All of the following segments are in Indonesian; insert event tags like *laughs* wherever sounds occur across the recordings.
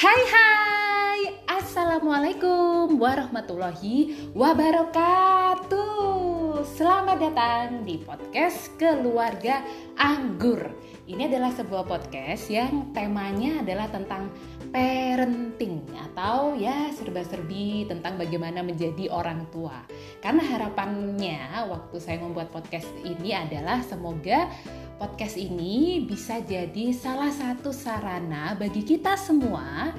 Hai hai. Assalamualaikum warahmatullahi wabarakatuh. Selamat datang di podcast Keluarga Anggur. Ini adalah sebuah podcast yang temanya adalah tentang parenting Atau ya serba-serbi tentang bagaimana menjadi orang tua. Karena harapannya waktu saya membuat podcast ini adalah semoga podcast ini bisa jadi salah satu sarana bagi kita semua,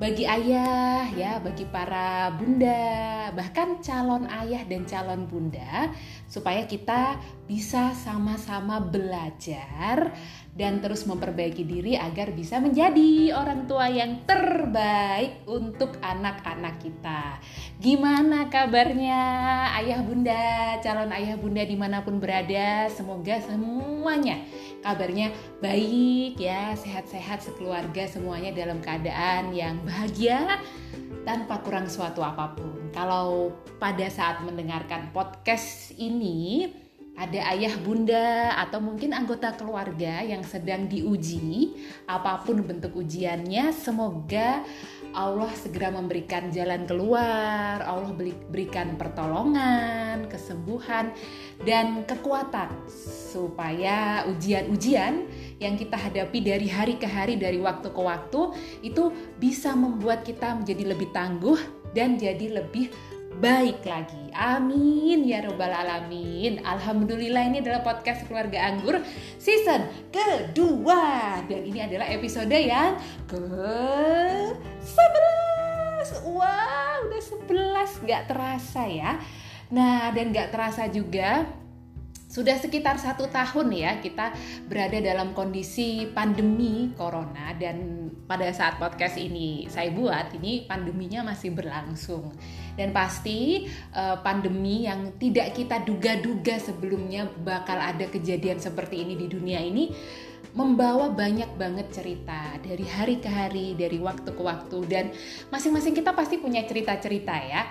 bagi ayah ya, bagi para bunda, bahkan calon ayah dan calon bunda supaya kita bisa sama-sama belajar dan terus memperbaiki diri agar bisa menjadi orang tua yang terbaik untuk anak-anak kita. Gimana kabarnya ayah bunda, calon ayah bunda di mana pun berada, semoga semuanya kabarnya baik ya, sehat-sehat sekeluarga semuanya dalam keadaan yang bahagia tanpa kurang suatu apa pun. Kalau pada saat mendengarkan podcast ini, ada ayah bunda atau mungkin anggota keluarga yang sedang diuji apa pun bentuk ujiannya semoga Allah segera memberikan jalan keluar Allah berikan pertolongan kesembuhan dan kekuatan supaya ujian-ujian yang kita hadapi dari hari ke hari dari waktu ke waktu itu bisa membuat kita menjadi lebih tangguh dan jadi lebih baik lagi. Amin ya robbal alamin. Alhamdulillah ini adalah podcast keluarga anggur season kedua dan ini adalah episode yang ke 11. Wow, udah 11 nggak terasa ya. Nah, dan nggak terasa juga sudah sekitar satu tahun ya kita berada dalam kondisi pandemi corona dan pada saat podcast ini saya buat ini pandeminya masih berlangsung dan pasti uh, pandemi yang tidak kita duga-duga sebelumnya bakal ada kejadian seperti ini di dunia ini membawa banyak banget cerita dari hari ke hari, dari waktu ke waktu. Dan masing-masing kita pasti punya cerita-cerita ya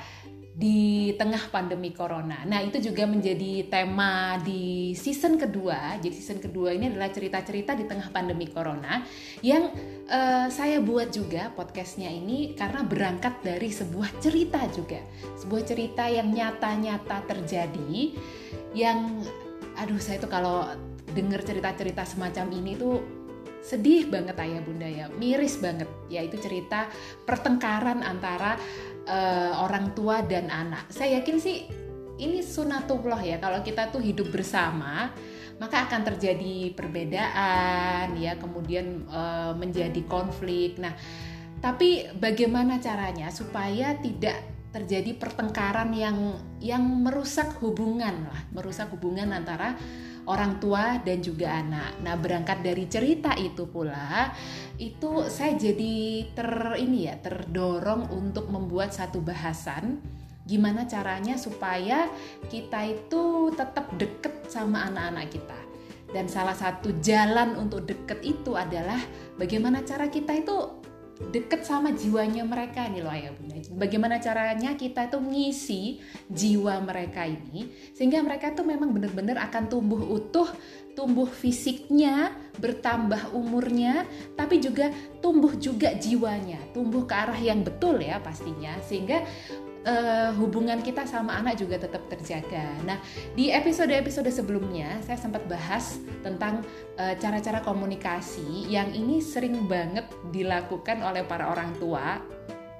di tengah pandemi corona. Nah, itu juga menjadi tema di season kedua. Jadi season kedua ini adalah cerita-cerita di tengah pandemi corona yang uh, saya buat juga podcastnya ini karena berangkat dari sebuah cerita juga, sebuah cerita yang nyata-nyata terjadi yang aduh saya tuh kalau dengar cerita-cerita semacam ini tuh sedih banget ayah bunda ya miris banget yaitu cerita pertengkaran antara uh, orang tua dan anak. Saya yakin sih ini sunatullah ya kalau kita tuh hidup bersama maka akan terjadi perbedaan ya kemudian uh, menjadi konflik. Nah tapi bagaimana caranya supaya tidak terjadi pertengkaran yang yang merusak hubungan lah merusak hubungan antara orang tua dan juga anak. Nah, berangkat dari cerita itu pula, itu saya jadi ter ini ya, terdorong untuk membuat satu bahasan gimana caranya supaya kita itu tetap deket sama anak-anak kita. Dan salah satu jalan untuk deket itu adalah bagaimana cara kita itu deket sama jiwanya mereka nih loh ayah bunda. Bagaimana caranya kita tuh ngisi jiwa mereka ini sehingga mereka tuh memang benar-benar akan tumbuh utuh, tumbuh fisiknya, bertambah umurnya, tapi juga tumbuh juga jiwanya, tumbuh ke arah yang betul ya pastinya sehingga uh, hubungan kita sama anak juga tetap terjaga. Nah, di episode-episode sebelumnya saya sempat bahas tentang eh, cara-cara komunikasi yang ini sering banget dilakukan oleh para orang tua,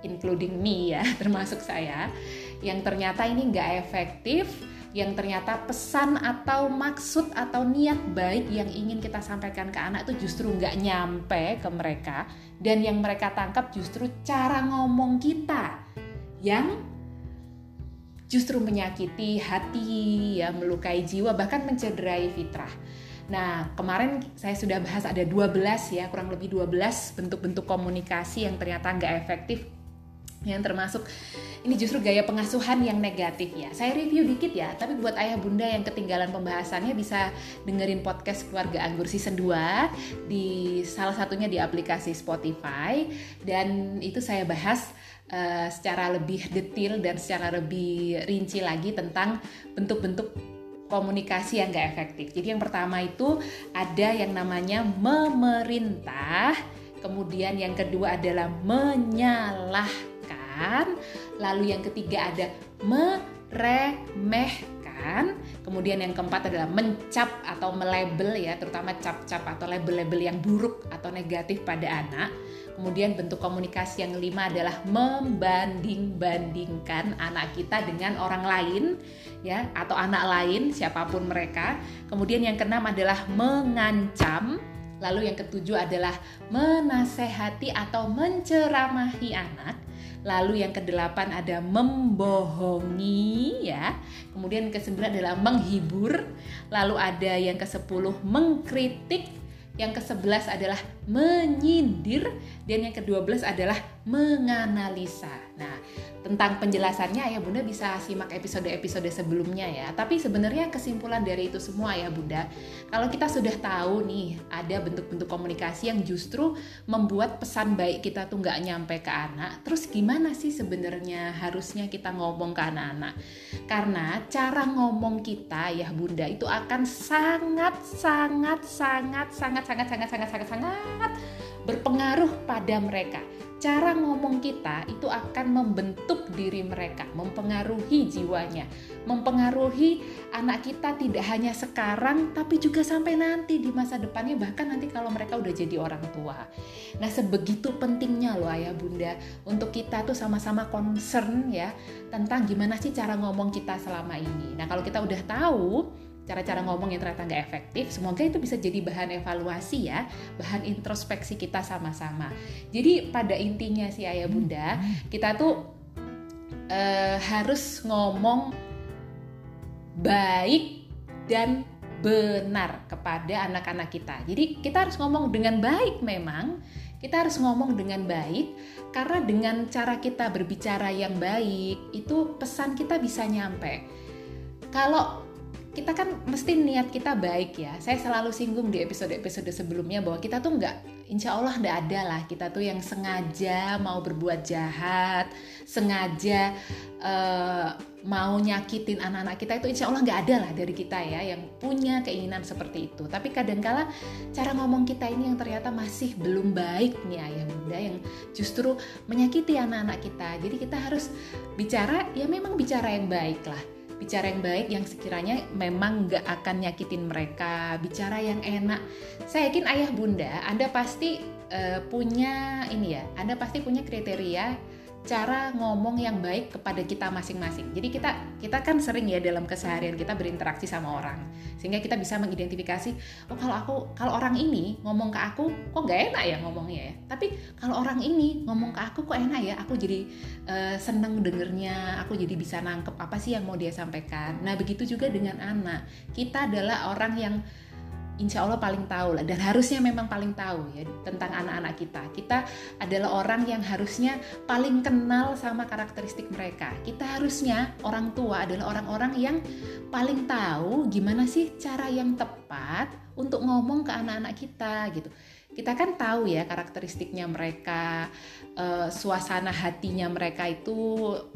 including me ya, *laughs* termasuk saya, yang ternyata ini nggak efektif yang ternyata pesan atau maksud atau niat baik yang ingin kita sampaikan ke anak itu justru nggak nyampe ke mereka dan yang mereka tangkap justru cara ngomong kita yang justru menyakiti hati, ya melukai jiwa, bahkan mencederai fitrah. Nah, kemarin saya sudah bahas ada 12 ya, kurang lebih 12 bentuk-bentuk komunikasi yang ternyata nggak efektif yang termasuk ini justru gaya pengasuhan yang negatif ya. Saya review dikit ya, tapi buat ayah bunda yang ketinggalan pembahasannya bisa dengerin podcast keluarga anggur season 2 di salah satunya di aplikasi Spotify dan itu saya bahas uh, secara lebih detail dan secara lebih rinci lagi tentang bentuk-bentuk komunikasi yang gak efektif. Jadi yang pertama itu ada yang namanya memerintah kemudian yang kedua adalah menyalahkan, lalu yang ketiga ada meremehkan, kemudian yang keempat adalah mencap atau melabel ya, terutama cap-cap atau label-label yang buruk atau negatif pada anak. Kemudian bentuk komunikasi yang kelima adalah membanding-bandingkan anak kita dengan orang lain ya atau anak lain siapa pun mereka. Kemudian yang keenam adalah mengancam. Lalu yang ketujuh adalah menasehati atau menceramahi anak. Lalu yang kedelapan ada membohongi ya. Kemudian yang kesembilan adalah menghibur. Lalu ada yang kesepuluh mengkritik yang ke-11 adalah menyindir dan yang ke-12 adalah menganalisa. Nah, tentang penjelasannya ya Bunda bisa simak episode-episode sebelumnya ya. Tapi sebenarnya kesimpulan dari itu semua ya Bunda, kalau kita sudah tahu nih ada bentuk-bentuk komunikasi yang justru membuat pesan baik kita tuh nggak nyampe ke anak, terus gimana sih sebenarnya harusnya kita ngomong ke anak-anak? Karena cara ngomong kita ya Bunda itu akan sangat sangat sangat sangat sangat sangat sangat sangat sangat berpengaruh pada mereka cara ngomong kita itu akan membentuk diri mereka, mempengaruhi jiwanya, mempengaruhi anak kita tidak hanya sekarang tapi juga sampai nanti di masa depannya bahkan nanti kalau mereka udah jadi orang tua. Nah, sebegitu pentingnya loh ayah bunda untuk kita tuh sama-sama concern ya tentang gimana sih cara ngomong kita selama ini. Nah, kalau kita udah tahu cara-cara ngomong yang ternyata nggak efektif, semoga itu bisa jadi bahan evaluasi ya, bahan introspeksi kita sama-sama. Jadi pada intinya sih ayah bunda, kita tuh uh, harus ngomong baik dan benar kepada anak-anak kita. Jadi kita harus ngomong dengan baik memang, kita harus ngomong dengan baik karena dengan cara kita berbicara yang baik itu pesan kita bisa nyampe. Kalau kita kan mesti niat kita baik ya. Saya selalu singgung di episode-episode sebelumnya bahwa kita tuh nggak, insya Allah nggak ada lah kita tuh yang sengaja mau berbuat jahat, sengaja uh, mau nyakitin anak-anak kita itu insya Allah nggak ada lah dari kita ya yang punya keinginan seperti itu. Tapi kadangkala cara ngomong kita ini yang ternyata masih belum baik nih ayah bunda yang justru menyakiti anak-anak kita. Jadi kita harus bicara ya memang bicara yang baik lah bicara yang baik yang sekiranya memang nggak akan nyakitin mereka. Bicara yang enak. Saya yakin ayah bunda anda pasti uh, punya ini ya anda pasti punya kriteria cara ngomong yang baik kepada kita masing-masing. Jadi kita kita kan sering ya dalam keseharian kita berinteraksi sama orang, sehingga kita bisa mengidentifikasi, oh kalau aku kalau orang ini ngomong ke aku kok nggak enak ya ngomongnya ya. Tapi kalau orang ini ngomong ke aku kok enak ya, aku jadi uh, seneng dengernya, aku jadi bisa nangkep apa sih yang mau dia sampaikan. Nah begitu juga dengan anak, kita adalah orang yang insya Allah paling tahu lah dan harusnya memang paling tahu ya tentang anak-anak kita. Kita adalah orang yang harusnya paling kenal sama karakteristik mereka. Kita harusnya orang tua adalah orang-orang yang paling tahu gimana sih cara yang tepat untuk ngomong ke anak-anak kita gitu. Kita kan tahu ya karakteristiknya mereka, uh, suasana hatinya mereka itu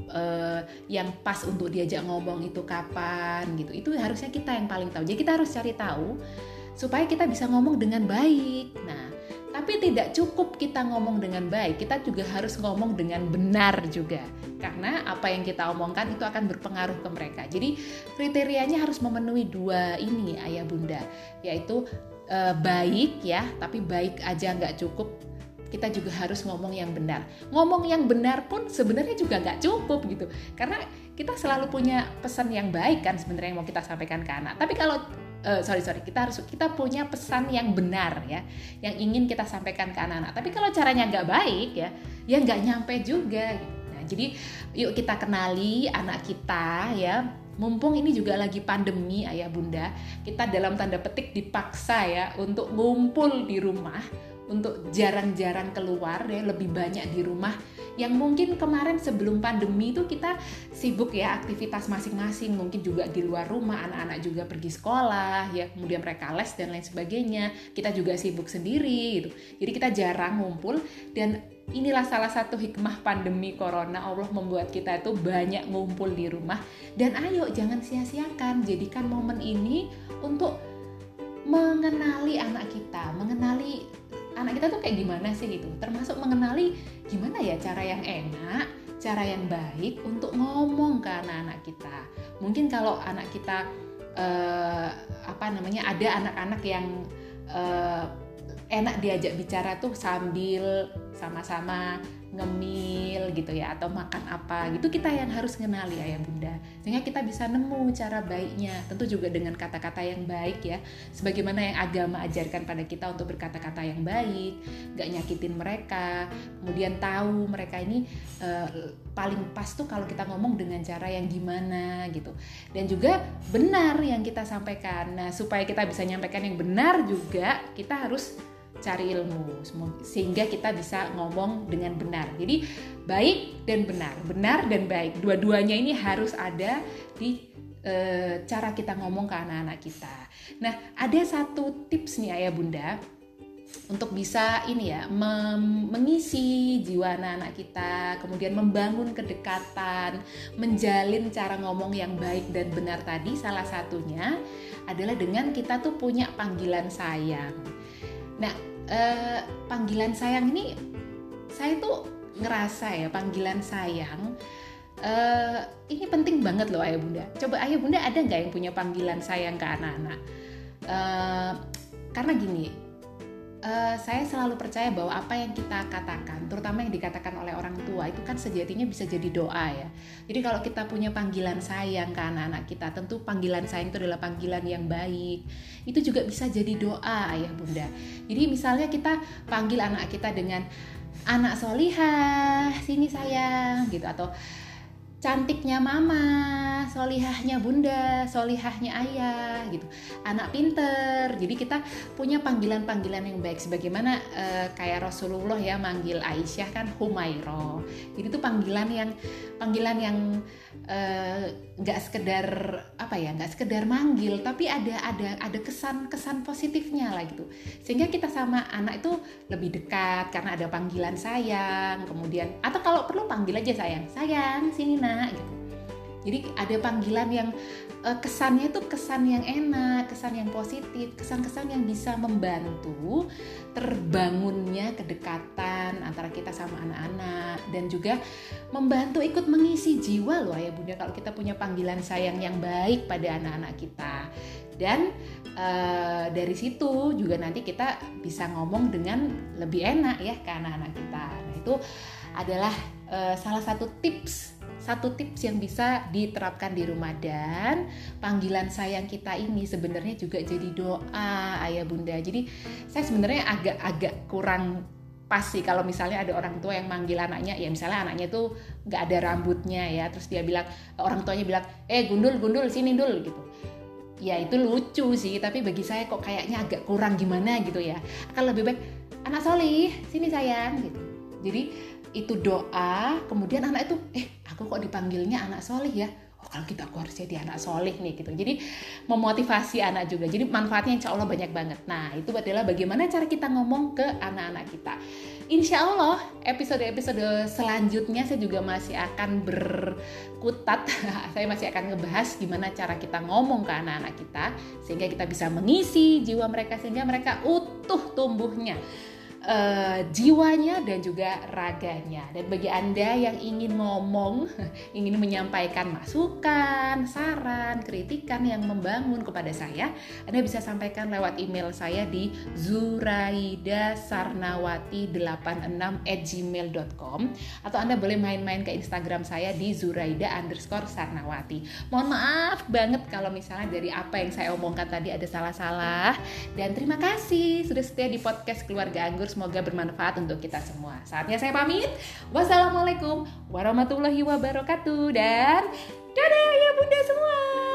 uh, yang pas untuk diajak ngomong itu kapan gitu. Itu harusnya kita yang paling tahu. Jadi kita harus cari tahu supaya kita bisa ngomong dengan baik. Nah, tapi tidak cukup kita ngomong dengan baik, kita juga harus ngomong dengan benar juga. Karena apa yang kita omongkan itu akan berpengaruh ke mereka. Jadi kriterianya harus memenuhi dua ini ayah bunda, yaitu e, baik ya, tapi baik aja nggak cukup. Kita juga harus ngomong yang benar. Ngomong yang benar pun sebenarnya juga nggak cukup gitu, karena kita selalu punya pesan yang baik kan sebenarnya yang mau kita sampaikan ke anak. Tapi kalau uh, sorry sorry. Kita harus kita punya pesan yang benar ya. Yang ingin kita sampaikan ke anak-anak. Tapi kalau caranya nggak baik ya ya nggak nyampe juga nah jadi yuk kita kenali anak kita ya mumpung ini juga lagi pandemi ayah bunda kita dalam tanda petik dipaksa ya untuk ngumpul di rumah untuk jarang-jarang keluar ya lebih banyak di rumah. Yang mungkin kemarin sebelum pandemi itu kita sibuk ya aktivitas masing-masing mungkin juga di luar rumah anak-anak juga pergi sekolah ya kemudian mereka les dan lain sebagainya. Kita juga sibuk sendiri gitu. Jadi kita jarang ngumpul dan inilah salah satu hikmah pandemi corona. Allah membuat kita itu banyak ngumpul di rumah. Dan ayo jangan sia-siakan. Jadikan momen ini untuk mengenali anak kita. Mengenali anak kita tuh kayak gimana sih gitu. Termasuk mengenali gimana ya cara yang enak cara yang baik untuk ngomong ke anak-anak kita. Mungkin kalau anak kita uh, apa namanya ada anak-anak yang uh, enak diajak bicara tuh sambil sama-sama ngemil gitu ya atau makan apa gitu kita yang harus mengenali ayah bunda. Sehingga kita bisa nemu cara baiknya tentu juga dengan kata-kata yang baik ya. Sebagaimana yang agama ajarkan pada kita untuk berkata-kata yang baik gak nyakitin mereka. Kemudian tahu mereka ini uh, paling pas tuh kalau kita ngomong dengan cara yang gimana gitu. Dan juga benar yang kita sampaikan. Nah supaya kita bisa nyampaikan yang benar juga kita harus cari ilmu sehingga kita bisa ngomong dengan benar. Jadi baik dan benar, benar dan baik. Dua-duanya ini harus ada di e, cara kita ngomong ke anak-anak kita. Nah, ada satu tips nih ayah bunda untuk bisa ini ya mengisi jiwa anak-anak kita, kemudian membangun kedekatan, menjalin cara ngomong yang baik dan benar tadi salah satunya adalah dengan kita tuh punya panggilan sayang. Nah, uh, panggilan sayang ini saya tuh ngerasa ya panggilan sayang uh, ini penting banget loh ayah bunda. Coba ayah bunda ada nggak yang punya panggilan sayang ke anak-anak? Uh, karena gini, uh, saya selalu percaya bahwa apa yang kita katakan, terutama yang dikatakan oleh orang tua itu kan sejatinya bisa jadi doa ya. Jadi kalau kita punya panggilan sayang ke anak-anak kita, tentu panggilan sayang itu adalah panggilan yang baik. Itu juga bisa jadi doa ayah bunda. Jadi misalnya kita panggil anak kita dengan anak solihah, sini sayang gitu atau cantiknya mama, solihahnya bunda, solihahnya ayah gitu, anak pinter. Jadi kita punya panggilan-panggilan yang baik sebagaimana uh, kayak Rasulullah ya manggil Aisyah kan Humairo. Jadi itu panggilan yang panggilan yang nggak uh, sekedar apa ya nggak sekedar manggil tapi ada ada ada kesan kesan positifnya lah gitu. Sehingga kita sama anak itu lebih dekat karena ada panggilan sayang kemudian atau kalau perlu panggil aja sayang sayang sini nak gitu jadi ada panggilan yang uh, kesannya itu kesan yang enak, kesan yang positif, kesan-kesan yang bisa membantu terbangunnya kedekatan antara kita sama anak-anak dan juga membantu ikut mengisi jiwa loh ya bunda kalau kita punya panggilan sayang yang baik pada anak-anak kita dan uh, dari situ juga nanti kita bisa ngomong dengan lebih enak ya ke anak-anak kita. Nah itu adalah uh, salah satu tips satu tips yang bisa diterapkan di rumah. Dan panggilan sayang kita ini sebenarnya juga jadi doa ayah bunda. Jadi saya sebenarnya agak-agak kurang pas sih kalau misalnya ada orang tua yang manggil anaknya. Ya misalnya anaknya tuh nggak ada rambutnya ya. Terus dia bilang orang tuanya bilang eh gundul gundul sini dul gitu. Ya itu lucu sih. Tapi bagi saya kok kayaknya agak kurang gimana gitu ya. Akan lebih baik anak solih sini sayang gitu. Jadi itu doa kemudian anak itu eh aku kok dipanggilnya anak solih ya? Oh kalau gitu aku harus jadi anak solih nih gitu. Jadi memotivasi anak juga. Jadi manfaatnya insya Allah banyak banget. Nah itu adalah bagaimana cara kita ngomong ke anak-anak kita. Insya Allah episode-episode selanjutnya saya juga masih akan berkutat. *laughs* Saya masih akan ngebahas gimana cara kita ngomong ke anak-anak kita sehingga kita bisa mengisi jiwa mereka sehingga mereka utuh tumbuhnya uh, jiwanya dan juga raganya. Dan bagi Anda yang ingin ngomong, *laughs* ingin menyampaikan masukan, saran, kritikan yang membangun kepada saya, Anda bisa sampaikan lewat email saya di zuraidasarnawati86@gmail.com atau Anda boleh main-main ke Instagram saya di zuraida underscore sarnawati. Mohon maaf banget kalau misalnya dari apa yang saya omongkan tadi ada salah-salah dan terima kasih sudah setia di podcast keluarga Anggur Semoga bermanfaat untuk kita semua. Saatnya saya pamit. Wassalamualaikum warahmatullahi wabarakatuh dan dadah ya bunda semua.